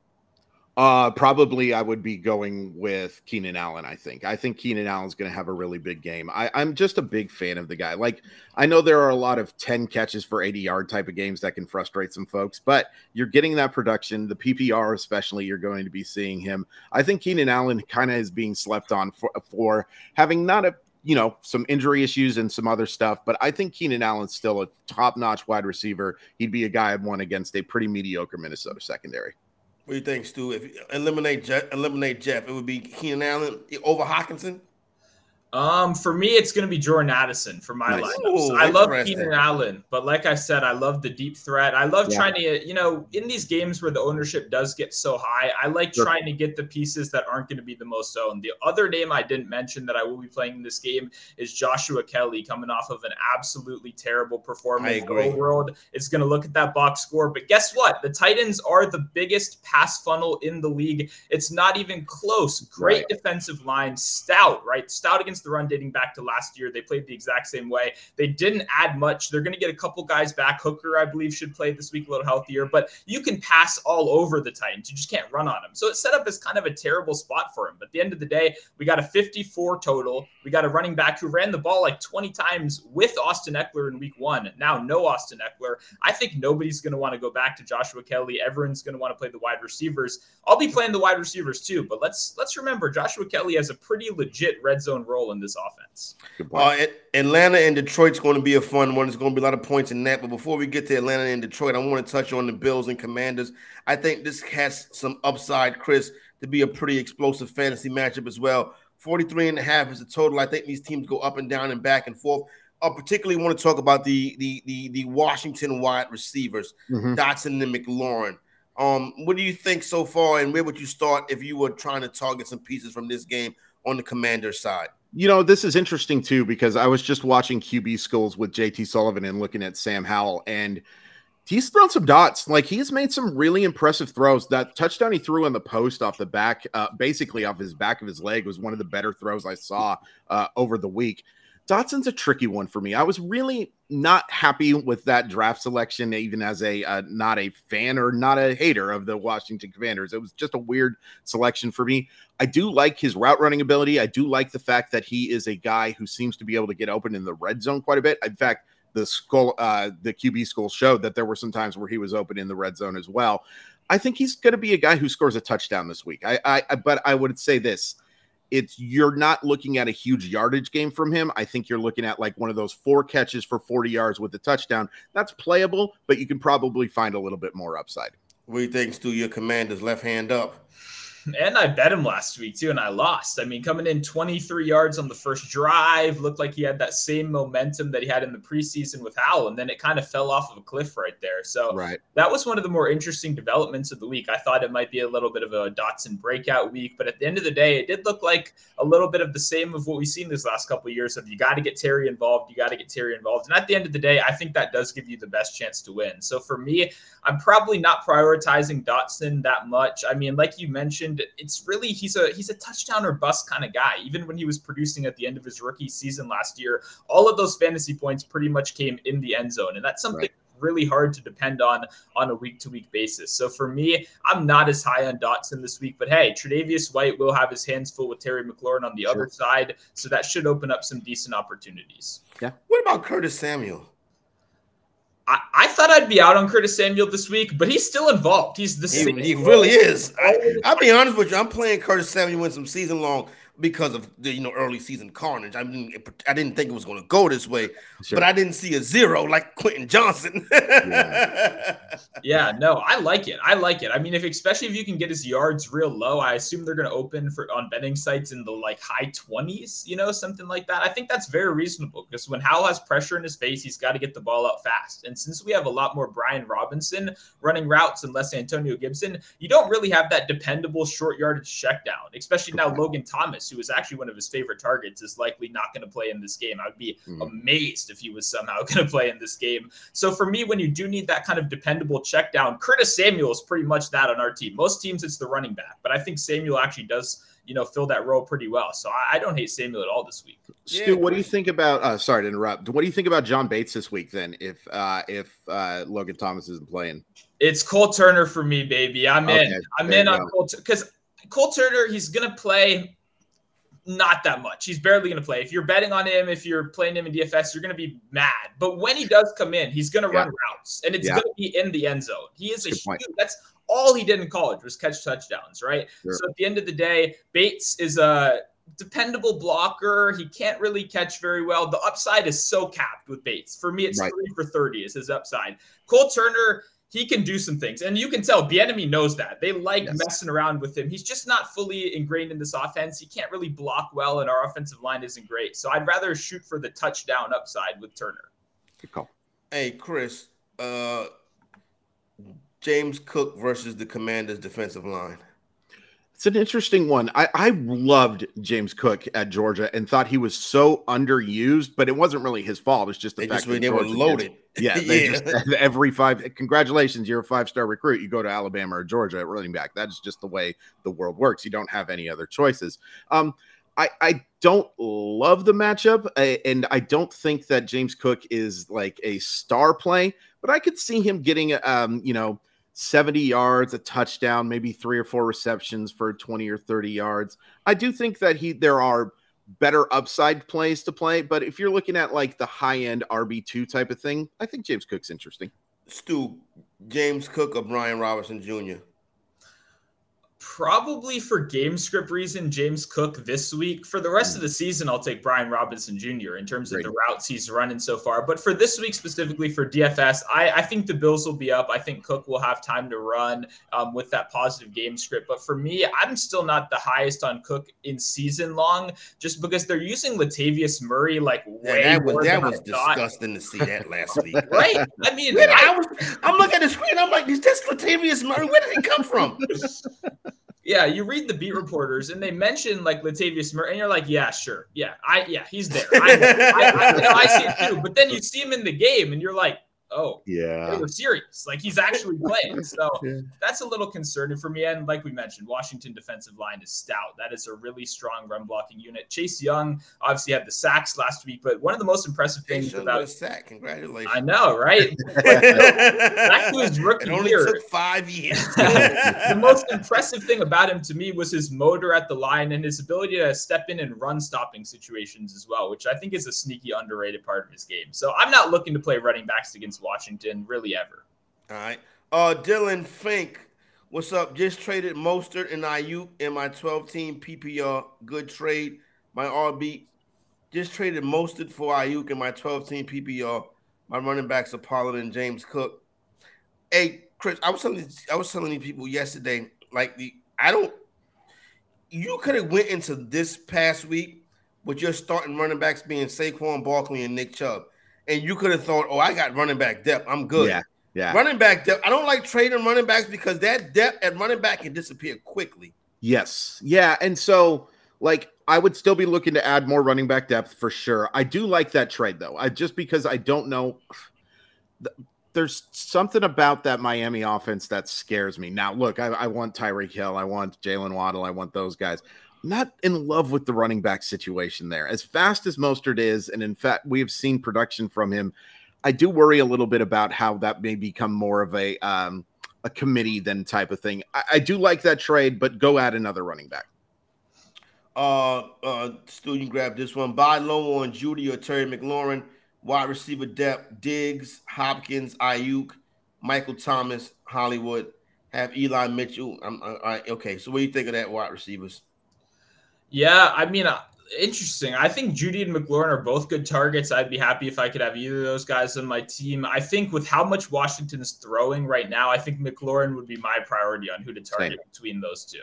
Uh, probably I would be going with Keenan Allen. I think. I think Keenan Allen's going to have a really big game. I, I'm just a big fan of the guy. Like I know there are a lot of 10 catches for 80 yard type of games that can frustrate some folks, but you're getting that production. The PPR, especially, you're going to be seeing him. I think Keenan Allen kind of is being slept on for, for having not a you know, some injury issues and some other stuff. But I think Keenan Allen's still a top notch wide receiver. He'd be a guy I'd want against a pretty mediocre Minnesota secondary. What do you think, Stu? If eliminate Jeff, eliminate Jeff, it would be Keenan Allen over Hockenson. Um, for me, it's going to be Jordan Addison for my nice. lineups. Ooh, I love Keenan Allen, but like I said, I love the deep threat. I love yeah. trying to, you know, in these games where the ownership does get so high, I like sure. trying to get the pieces that aren't going to be the most owned. The other name I didn't mention that I will be playing in this game is Joshua Kelley, coming off of an absolutely terrible performance. The world is going to look at that box score, but guess what? The Titans are the biggest pass funnel in the league. It's not even close. Great right. defensive line, stout, right? Stout against the run dating back to last year. They played the exact same way. They didn't add much. They're going to get a couple guys back. Hooker, I believe, should play this week a little healthier, but you can pass all over the Titans. You just can't run on them. So it's set up as kind of a terrible spot for him. But at the end of the day, we got a 54 total. We got a running back who ran the ball like 20 times with Austin Ekeler in week one. Now, no Austin Ekeler. I think nobody's going to want to go back to Joshua Kelley. Everyone's going to want to play the wide receivers. I'll be playing the wide receivers too, but let's let's remember Joshua Kelley has a pretty legit red zone role in this offense. Uh, Atlanta and Detroit's going to be a fun one. There's going to be a lot of points in that. But before we get to Atlanta and Detroit, I want to touch on the Bills and Commanders. I think this has some upside, Chris, to be a pretty explosive fantasy matchup as well. 43 and a half is the total. I think these teams go up and down and back and forth. I particularly want to talk about the the the, the Washington wide receivers, mm-hmm. Dotson and McLaurin. Um, what do you think so far, and where would you start if you were trying to target some pieces from this game on the commander side? You know, this is interesting too because I was just watching QB schools with JT Sullivan and looking at Sam Howell, and he's thrown some dots. Like he's made some really impressive throws. That touchdown he threw on the post off the back, uh, basically off his back of his leg, was one of the better throws I saw uh, over the week. Dotson's a tricky one for me. I was really not happy with that draft selection, even as a uh, not a fan or not a hater of the Washington Commanders. It was just a weird selection for me. I do like his route running ability. I do like the fact that he is a guy who seems to be able to get open in the red zone quite a bit. In fact, the school, uh, the QB school showed that there were some times where he was open in the red zone as well. I think he's going to be a guy who scores a touchdown this week. I, I, but I would say this it's you're not looking at a huge yardage game from him. I think you're looking at like one of those four catches for 40 yards with a touchdown. That's playable, but you can probably find a little bit more upside. What do you think, Stu? Your commander's left hand up and I bet him last week too, and I lost. I mean, coming in 23 yards on the first drive, looked like he had that same momentum that he had in the preseason with Howell, and then it kind of fell off of a cliff right there. So right. that was one of the more interesting developments of the week. I thought it might be a little bit of a Dotson breakout week, but at the end of the day, it did look like a little bit of the same of what we've seen these last couple of years. Of you got to get Terry involved, you got to get Terry involved, and at the end of the day, I think that does give you the best chance to win. So for me, I'm probably not prioritizing Dotson that much. I mean, like you mentioned, it's really he's a he's a touchdown or bust kind of guy. Even when he was producing at the end of his rookie season last year, all of those fantasy points pretty much came in the end zone, and that's something. Right. Really hard to depend on on a week to week basis. So for me, I'm not as high on Dotson this week, but hey, Tre'Davious White will have his hands full with Terry McLaurin on the sure. other side, so that should open up some decent opportunities. Yeah. What about Curtis Samuel? I, I, thought I'd be out on Curtis Samuel this week, but he's still involved. He's the he, same. He really is. I, will be honest with you. I'm playing Curtis Samuel in some season long because of the you know early season carnage. I mean, I didn't think it was going to go this way, sure. but I didn't see a zero like Quentin Johnston. yeah. yeah. no, I like it. I like it. I mean, if especially if you can get his yards real low, I assume they're going to open for on betting sites in the like high twenties, you know, something like that. I think that's very reasonable because when Howell has pressure in his face, he's got to get the ball out fast. And since we have a lot more Brian Robinson running routes and less Antonio Gibson, you don't really have that dependable short yardage check down, especially now Logan Thomas who is actually one of his favorite targets, is likely not going to play in this game. I would be mm. amazed if he was somehow going to play in this game. So for me, when you do need that kind of dependable check down, Curtis Samuel is pretty much that on our team. Most teams, it's the running back, but I think Samuel actually does you know, fill that role pretty well. So I, I, don't hate Samuel at all this week. Stu, yeah, what do you think about? Uh, sorry to interrupt. What do you think about John Bates this week? Then, if uh, if uh, Logan Thomas isn't playing, it's Cole Turner for me, baby. I'm okay, in. I'm in on Cole because Cole Turner. He's gonna play not that much. He's barely going to play. If you're betting on him, if you're playing him in DFS, you're going to be mad. But when he does come in, he's going to yeah. run routes, and it's yeah. going to be in the end zone. He is that's a huge. That's all he did in college was catch touchdowns, right? Sure. So at the end of the day, Bates is a dependable blocker. He can't really catch very well. The upside is so capped with Bates. For me, it's right. three for 30 is his upside. Cole Turner, he can do some things. And you can tell Bieniemy knows that. They like yes. messing around with him. He's just not fully ingrained in this offense. He can't really block well, and our offensive line isn't great. So I'd rather shoot for the touchdown upside with Turner. Good call. Hey, Chris, uh, James Cook versus the Commanders defensive line. It's an interesting one. I, I loved James Cook at Georgia and thought he was so underused, but it wasn't really his fault. It's just the they fact just, that they were loaded. Yeah, they yeah. just every five. Congratulations, you're a five star recruit. You go to Alabama or Georgia at running back. That is just the way the world works. You don't have any other choices. Um, I, I don't love the matchup, and I don't think that James Cook is like a star play, but I could see him getting, um, you know, 70 yards, a touchdown, maybe three or four receptions for 20 or 30 yards. I do think that he there are better upside plays to play, but if you're looking at like the high end RB2 type of thing, I think James Cook's interesting. Stu, James Cook or Brian Robinson Jr probably for game script reason, James Cook this week. For the rest of the season, I'll take Brian Robinson Jr. in terms Great. of the routes he's running so far. But for this week specifically for DFS, I, I think the Bills will be up. I think Cook will have time to run um, with that positive game script. But for me, I'm still not the highest on Cook in season long, just because they're using Latavius Murray like way yeah, that was, that was disgusting to see that last week. right? I mean, I, I was, I'm looking at the screen. I'm like, is this Latavius Murray? Where did he come from? Yeah, you read the beat reporters and they mention like Latavius Murray, and you're like, yeah, sure, yeah, I yeah, he's there. I, I, I, I see it too. But then you see him in the game, and you're like, oh, yeah, they were serious. Like he's actually playing. So yeah. that's a little concerning for me. And like we mentioned, Washington defensive line is stout. That is a really strong run blocking unit. Chase Young obviously had the sacks last week, but one of the most impressive things Chase about sack, congratulations. I know, right? back to his rookie it only year. took five years. the most impressive thing about him to me was his motor at the line and his ability to step in and run stopping situations as well, which I think is a sneaky underrated part of his game. So I'm not looking to play running backs against Washington really ever. All right. Uh, Dylan Fink, what's up? Just traded Mostert and Aiyuk in my 12 team PPR. Good trade. My RB just traded Mostert for Aiyuk in my 12 team PPR. My running backs are Pollard and James Cook. Hey, Chris, I was telling I was telling people yesterday, like the I don't. You could have went into this past week with your starting running backs being Saquon Barkley and Nick Chubb and you could have thought, oh, I got running back depth. I'm good. Yeah. Yeah. Running back depth. I don't like trading running backs because that depth at running back can disappear quickly. Yes. Yeah. And so, like, I would still be looking to add more running back depth for sure. I do like that trade though. I just because I don't know. There's something about that Miami offense that scares me. Now, look, I, I want Tyreek Hill, I want Jalen Waddle, I want those guys not in love with the running back situation there. As fast as Mostert is, and in fact, we have seen production from him. I do worry a little bit about how that may become more of a um, a committee than type of thing. I, I do like that trade, but go add another running back. Uh, uh, student grab this one. Buy low on Jeudy or Terry McLaurin. Wide receiver depth: Diggs, Hopkins, Aiyuk, Michael Thomas, Hollywood. Have Eli Mitchell. I'm, I, okay. So what do you think of that wide receivers? Yeah, I mean, uh, interesting. I think Jeudy and McLaurin are both good targets. I'd be happy if I could have either of those guys on my team. I think with how much Washington is throwing right now, I think McLaurin would be my priority on who to target Same. between those two.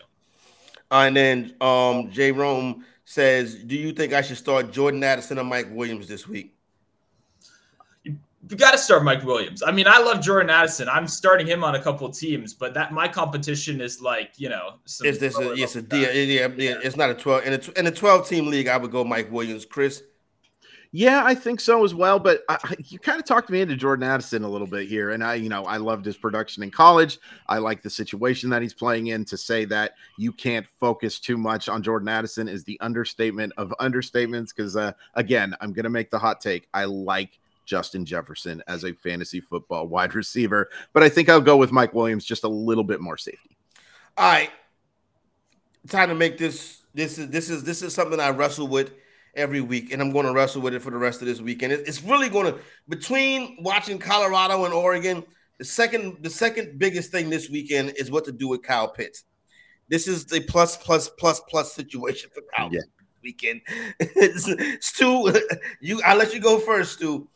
And then um, Jay Rome says, "Do you think I should start Jordan Addison or Mike Williams this week?" You got to start Mike Williams. I mean, I love Jordan Addison. I'm starting him on a couple teams, but that my competition is like you know. Is this a, it's a deal? Yeah, yeah, it's not a twelve in a in a twelve team league. I would go Mike Williams, Chris. Yeah, I think so as well. But I, you kind of talked me into Jordan Addison a little bit here, and I, you know, I loved his production in college. I like the situation that he's playing in. To say that you can't focus too much on Jordan Addison is the understatement of understatements. Because uh, again, I'm going to make the hot take. I like Justin Jefferson as a fantasy football wide receiver. But I think I'll go with Mike Williams, just a little bit more safety. All right. Time to make this. This is this is this is something I wrestle with every week, and I'm going to wrestle with it for the rest of this weekend. It's really going to between watching Colorado and Oregon. The second the second biggest thing this weekend is what to do with Kyle Pitts. This is the plus plus plus plus situation for Kyle. Yeah. weekend. Stu, you I let you go first, Stu.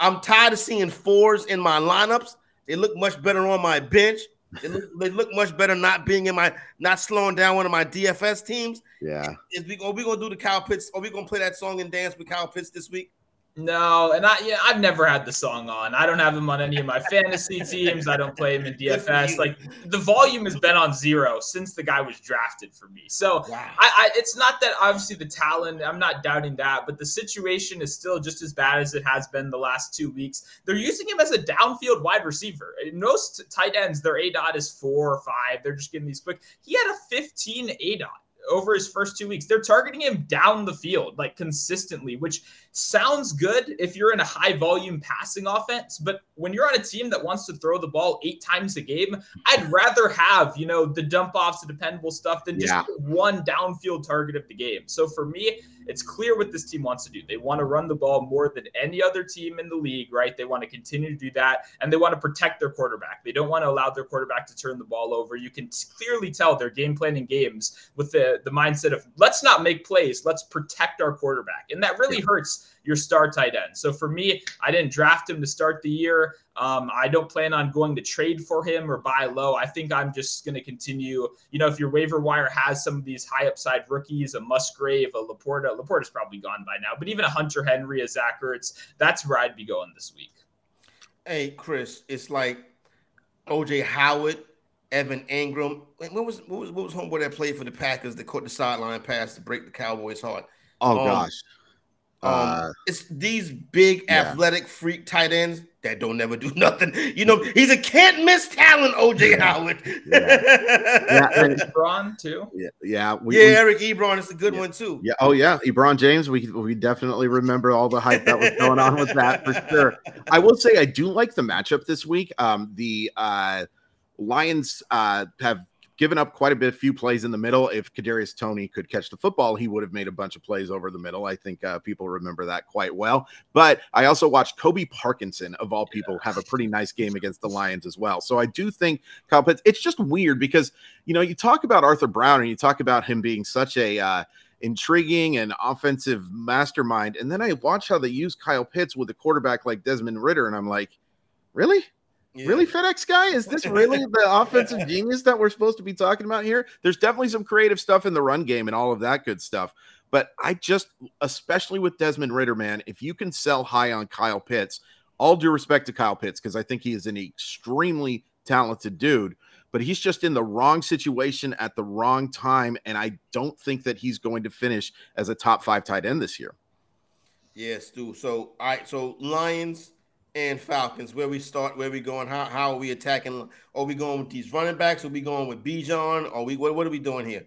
I'm tired of seeing fours in my lineups. They look much better on my bench. They look, they look much better not being in my not slowing down one of my DFS teams. Yeah. Is we gonna we gonna do the Kyle Pitts? Are we gonna play that song and dance with Kyle Pitts this week? No, and I yeah, I've never had the song on. I don't have him on any of my fantasy teams. I don't play him in DFS. Like the volume has been on zero since the guy was drafted for me. So wow. I, I, it's not that obviously the talent. I'm not doubting that, but the situation is still just as bad as it has been the last two weeks. They're using him as a downfield wide receiver. Most tight ends, their A dot is four or five. They're just getting these quick. He had a 15 A dot over his first two weeks. They're targeting him down the field, like consistently, which sounds good if you're in a high volume passing offense. But when you're on a team that wants to throw the ball eight times a game, I'd rather have, you know, the dump offs, the dependable stuff than just yeah. one downfield target of the game. So for me, it's clear what this team wants to do. They want to run the ball more than any other team in the league, right? They want to continue to do that and they want to protect their quarterback. They don't want to allow their quarterback to turn the ball over. You can clearly tell they're game planning games with the, the mindset of let's not make plays, let's protect our quarterback. And that really hurts your star tight end. So for me, I didn't draft him to start the year. Um, I don't plan on going to trade for him or buy low. I think I'm just going to continue. You know, if your waiver wire has some of these high upside rookies, a Musgrave, a LaPorta, LaPorta's probably gone by now, but even a Hunter Henry, a Zach Ertz, that's where I'd be going this week. Hey, Chris, it's like OJ Howard, Evan Engram. What was what was what was homeboy that played for the Packers that caught the sideline pass to break the Cowboys' heart? Oh um, gosh. Um, uh, it's these big yeah. athletic freak tight ends that don't never do nothing. You know, he's a can't miss talent, OJ Howard. yeah, yeah Ebron too. Yeah, yeah, we, yeah. We, Eric Ebron is a good yeah, one too. Yeah, oh yeah, Ebron James. We we definitely remember all the hype that was going on with that for sure. I will say I do like the matchup this week. Um, the uh, Lions uh have given up quite a bit, few plays in the middle. If Kadarius Toney could catch the football, he would have made a bunch of plays over the middle. I think uh, people remember that quite well. But I also watched Colby Parkinson, of all people, have a pretty nice game against the Lions as well. So I do think Kyle Pitts. It's just weird because you know you talk about Arthur Brown and you talk about him being such a uh, intriguing and offensive mastermind, and then I watch how they use Kyle Pitts with a quarterback like Desmond Ridder, and I'm like, really? Yeah. Really, FedEx guy? Is this really the offensive genius that we're supposed to be talking about here? There's definitely some creative stuff in the run game and all of that good stuff. But I just, especially with Desmond Ridder, man, if you can sell high on Kyle Pitts, all due respect to Kyle Pitts, because I think he is an extremely talented dude, but he's just in the wrong situation at the wrong time. And I don't think that he's going to finish as a top five tight end this year. Yes, dude. So, all right. So, Lions and Falcons. Where we start, where we going, how, how are we attacking? Are we going with these running backs? Are we going with Bijan? Are we what, what are we doing here?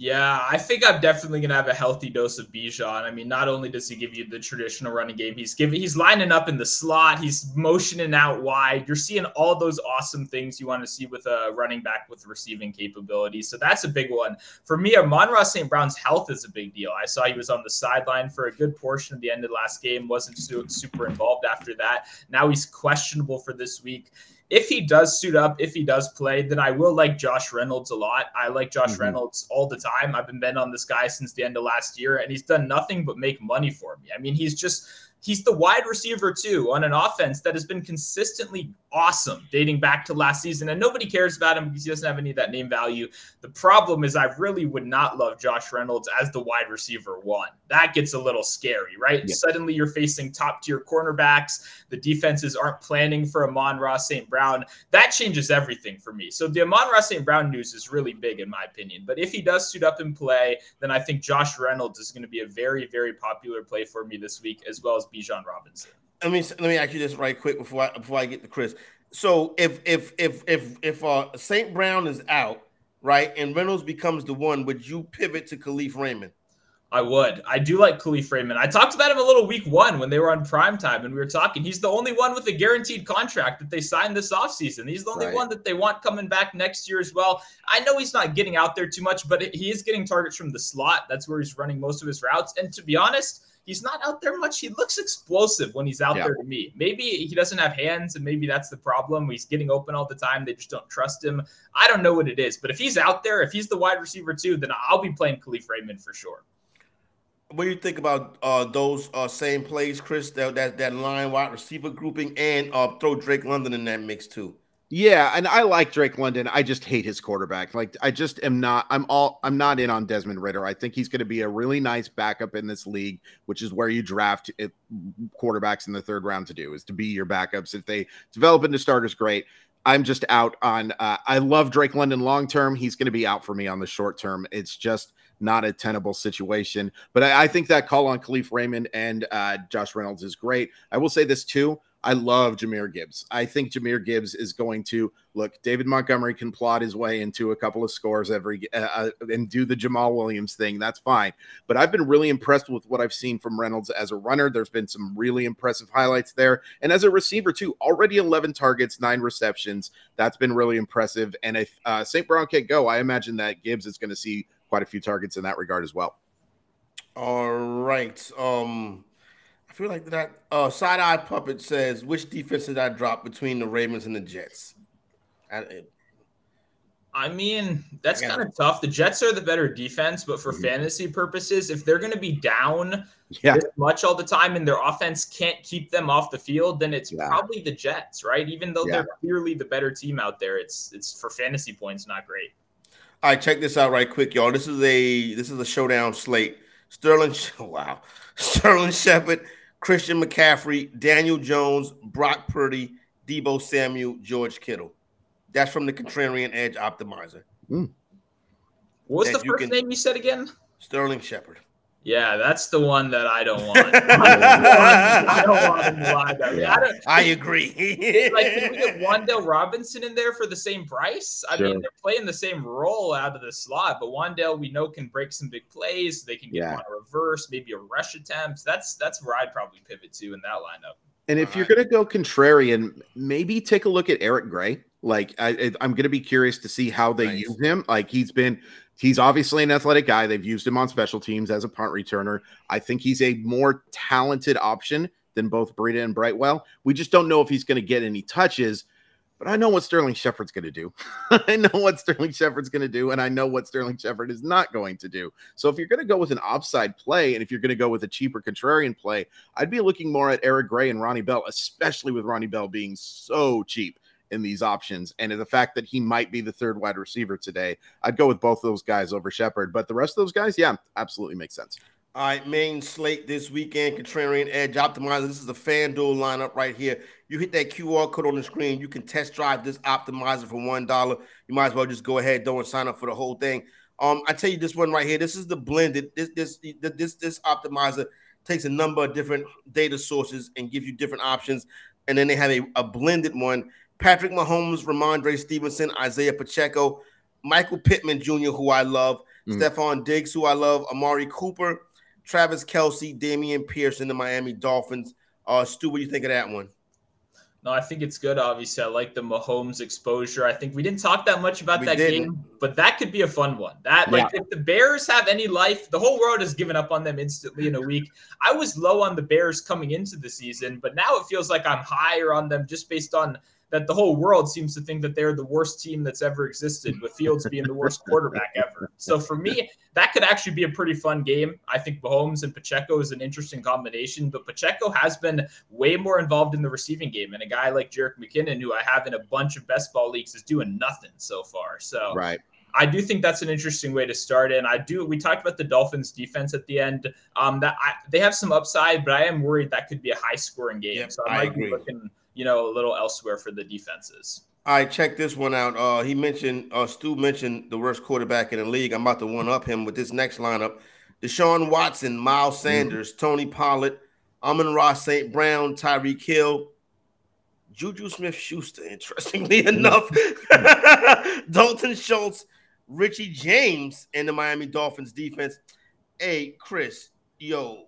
Yeah, I think I'm definitely gonna have a healthy dose of Bijan. I mean, not only does he give you the traditional running game, he's giving he's lining up in the slot, he's motioning out wide. You're seeing all those awesome things you want to see with a running back with receiving capabilities. So that's a big one. For me, Amon-Ra St. Brown's health is a big deal. I saw he was on the sideline for a good portion of the end of the last game, wasn't super involved after that. Now he's questionable for this week if he does suit up, if he does play, then I will like Josh Reynolds a lot. I like Josh mm-hmm. Reynolds all the time. I've been betting on this guy since the end of last year, and he's done nothing but make money for me. I mean, he's just he's the wide receiver too on an offense that has been consistently awesome dating back to last season. And nobody cares about him because he doesn't have any of that name value. The problem is, I really would not love Josh Reynolds as the wide receiver one. That gets a little scary, right? Yeah. Suddenly you're facing top tier cornerbacks. The defenses aren't planning for Amon-Ra St. Brown. That changes everything for me. So the Amon-Ra St. Brown news is really big, in my opinion. But if he does suit up and play, then I think Josh Reynolds is going to be a very, very popular play for me this week, as well as Bijan Robinson let me let me ask you this right quick before I before I get to Chris. So if if if if if uh, St. Brown is out, right, and Reynolds becomes the one, would you pivot to Kalif Raymond? I would. I do like Kalif Raymond. I talked about him a little week one when they were on prime time and we were talking. He's the only one with a guaranteed contract that they signed this offseason. He's the only right. one that they want coming back next year as well. I know he's not getting out there too much, but he is getting targets from the slot. That's where he's running most of his routes. And to be honest, he's not out there much. He looks explosive when he's out yeah. there to me. Maybe he doesn't have hands, and maybe that's the problem. He's getting open all the time. They just don't trust him. I don't know what it is, but if he's out there, if he's the wide receiver too, then I'll be playing Kalif Raymond for sure. What do you think about uh, those uh, same plays, Chris? That, that that line wide receiver grouping, and uh, throw Drake London in that mix too. Yeah, and I like Drake London. I just hate his quarterback. Like I just am not I'm all I'm not in on Desmond Ridder. I think he's going to be a really nice backup in this league, which is where you draft it, quarterbacks in the third round to do is to be your backups. If they develop into starters great. I'm just out on uh, I love Drake London long term. He's going to be out for me on the short term. It's just not a tenable situation. But I, I think that call on Kalif Raymond and uh, Josh Reynolds is great. I will say this too. I love Jahmyr Gibbs. I think Jahmyr Gibbs is going to look. David Montgomery can plot his way into a couple of scores every uh, uh, and do the Jamaal Williams thing. That's fine. But I've been really impressed with what I've seen from Reynolds as a runner. There's been some really impressive highlights there, and as a receiver too. Already 11 targets, nine receptions. That's been really impressive. And if uh, St. Brown can't go, I imagine that Gibbs is going to see quite a few targets in that regard as well. All right. Um feel like that uh, side eye puppet says which defense did I drop between the Ravens and the Jets? I, I mean, that's kind of tough. The Jets are the better defense, but for mm-hmm. fantasy purposes, if they're going to be down yeah. this much all the time and their offense can't keep them off the field, then it's yeah. probably the Jets, right? Even though yeah. they're clearly the better team out there, it's it's for fantasy points not great. All right, check this out right quick, y'all. This is a this is a showdown slate. Sterling, wow, Sterling Shepard Christian McCaffrey, Daniel Jones, Brock Purdy, Deebo Samuel, George Kittle. That's from the Contrarian Edge Optimizer. Mm. What's that the first can, name you said again? Sterling Shepard. Yeah, that's the one that I don't want. I don't want, him live. I, mean, I, I, agree. like, can we get Wan'Dale Robinson in there for the same price? I sure. mean, they're playing the same role out of the slot, but Wan'Dale we know can break some big plays. They can get yeah. on a reverse, maybe a rush attempt. That's that's where I'd probably pivot to in that lineup. And if All you're right. going to go contrarian, maybe take a look at Eric Gray. Like I, am going to be curious to see how they nice. use him. Like he's been He's obviously an athletic guy. They've used him on special teams as a punt returner. I think he's a more talented option than both Breida and Brightwell. We just don't know if he's going to get any touches, but I know what Sterling Shepard's going to do. I know what Sterling Shepard's going to do, and I know what Sterling Shepard is not going to do. So if you're going to go with an offside play, and if you're going to go with a cheaper contrarian play, I'd be looking more at Eric Gray and Ronnie Bell, especially with Ronnie Bell being so cheap in these options. And the fact that he might be the third wide receiver today, I'd go with both those guys over Shepard. But the rest of those guys, yeah, absolutely makes sense. All right, main slate this weekend, Contrarian Edge Optimizer. This is the FanDuel lineup right here. You hit that QR code on the screen. You can test drive this optimizer for one dollar. You might as well just go ahead, don't sign up for the whole thing. Um, I tell you this one right here. This is the blended. This this this this optimizer takes a number of different data sources and gives you different options, and then they have a, a blended one Patrick Mahomes, Rhamondre Stevenson, Isaiah Pacheco, Michael Pittman Jr., who I love, mm. Stefon Diggs, who I love, Amari Cooper, Travis Kelce, Dameon Pierce, and the Miami Dolphins. Uh, Stu, what do you think of that one? No, I think it's good. Obviously, I like the Mahomes exposure. I think we didn't talk that much about we that didn't. game, but that could be a fun one. That like if the Bears have any life, the whole world has given up on them instantly in a week. I was low on the Bears coming into the season, but now it feels like I'm higher on them just based on that the whole world seems to think that they're the worst team that's ever existed, with Fields being the worst quarterback ever. So for me, that could actually be a pretty fun game. I think Mahomes and Pacheco is an interesting combination, but Pacheco has been way more involved in the receiving game, and a guy like Jerick McKinnon, who I have in a bunch of best ball leagues, is doing nothing so far. So right. I do think that's an interesting way to start. And I do. We talked about the Dolphins' defense at the end. Um, that I, they have some upside, but I am worried that could be a high-scoring game. Yep, so I might I agree. be looking you know, a little elsewhere for the defenses. All right, check this one out. Uh, he mentioned, uh, Stu mentioned the worst quarterback in the league. I'm about to one up him with this next lineup: Deshaun Watson, Miles mm-hmm. Sanders, mm-hmm. Tony Pollard, Amon-Ra St. Brown, Tyreek Hill, Juju Smith Schuster, interestingly mm-hmm. enough, Dalton Schultz, Richie James, and the Miami Dolphins defense. Hey, Chris, yo,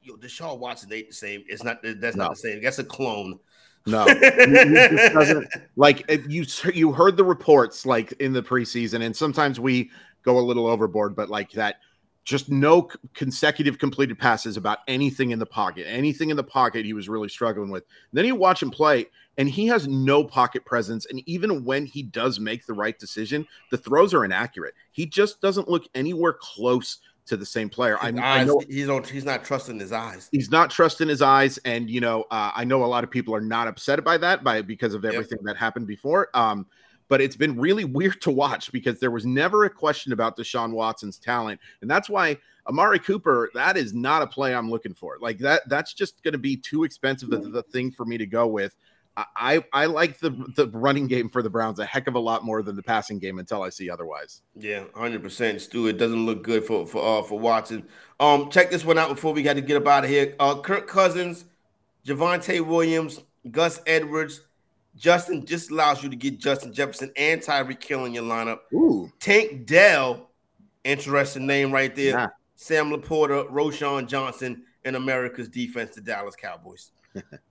yo, Deshaun Watson ain't the same. It's not that's no. not the same. That's a clone. No, doesn't like you. You heard the reports like in the preseason, and sometimes we go a little overboard, but like that, just no consecutive completed passes about anything in the pocket. Anything in the pocket, he was really struggling with. And then you watch him play, and he has no pocket presence. And even when he does make the right decision, the throws are inaccurate. He just doesn't look anywhere close to the same player. I, His I eyes, know he's on. He's not trusting his eyes. he's not trusting his eyes, and you know, uh, I know a lot of people are not upset by that by because of everything that happened before. Um, but it's been really weird to watch because there was never a question about Deshaun Watson's talent, and that's why Amari Cooper. That is not a play I'm looking for. Like that. That's just going to be too expensive of the thing for me to go with. I, I like the the running game for the Browns a heck of a lot more than the passing game until I see otherwise. Yeah, hundred percent, Stu. It doesn't look good for for uh, for Watson. Um, check this one out before we got to get up out of here. Uh, Kirk Cousins, Javonte Williams, Gus Edwards, Justin just allows you to get Justin Jefferson and Tyreek Hill in your lineup. Ooh, Tank Dell, interesting name right there. Yeah. Sam Laporta, Roschon Johnson, and America's defense, the Dallas Cowboys.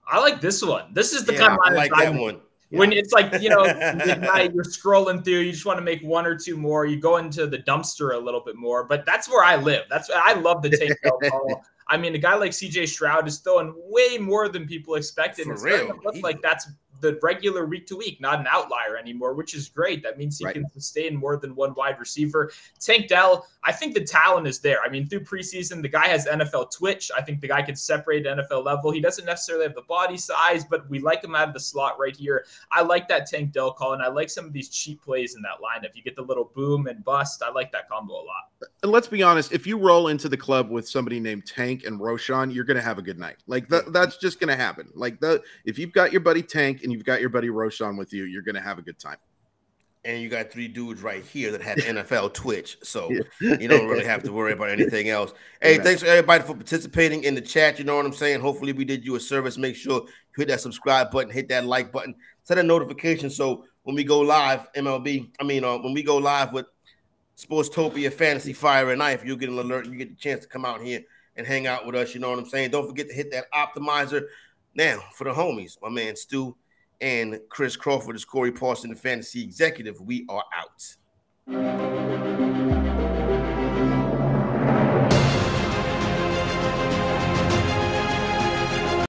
I like this one. This is the Yeah, kind of I like I that one. when it's like you know midnight you're scrolling through you just want to make one or two more you go into the dumpster a little bit more but that's where i live that's i love the call i mean a guy like cj stroud is throwing way more than people expected For it's real. look He- like that's the regular week to week not an outlier anymore which is great that means he Right. can sustain more than one wide receiver tank dell i think the talent is there i mean through preseason the guy has nfl twitch i think the guy can separate at nfl level he doesn't necessarily have the body size but we like him out of the slot right here I like that Tank Dell call, and I like some of these cheap plays in that lineup. You get the little boom and bust. I like that combo a lot. and let's be honest, if you roll into the club with somebody named Tank and Roschon, you're gonna have a good night. Like that, that's just gonna happen. Like the if you've got your buddy Tank and you've got your buddy Roschon with you, you're gonna have a good time. And you got three dudes right here that have NFL Twitch. So you don't really have to worry about anything else. Hey, thanks for everybody for participating in the chat. You know what I'm saying? Hopefully, we did you a service. Make sure you hit that subscribe button, hit that like button, set a notification so when we go live, MLB, I mean, uh, when we go live with Sportstopia Fantasy Fire and Ice, you'll get an alert. You get the chance to come out here and hang out with us. You know what I'm saying? Don't forget to hit that optimizer. Now, for the homies, my man Stu and Chris Crawford is Corey Parson, the fantasy executive. We are out.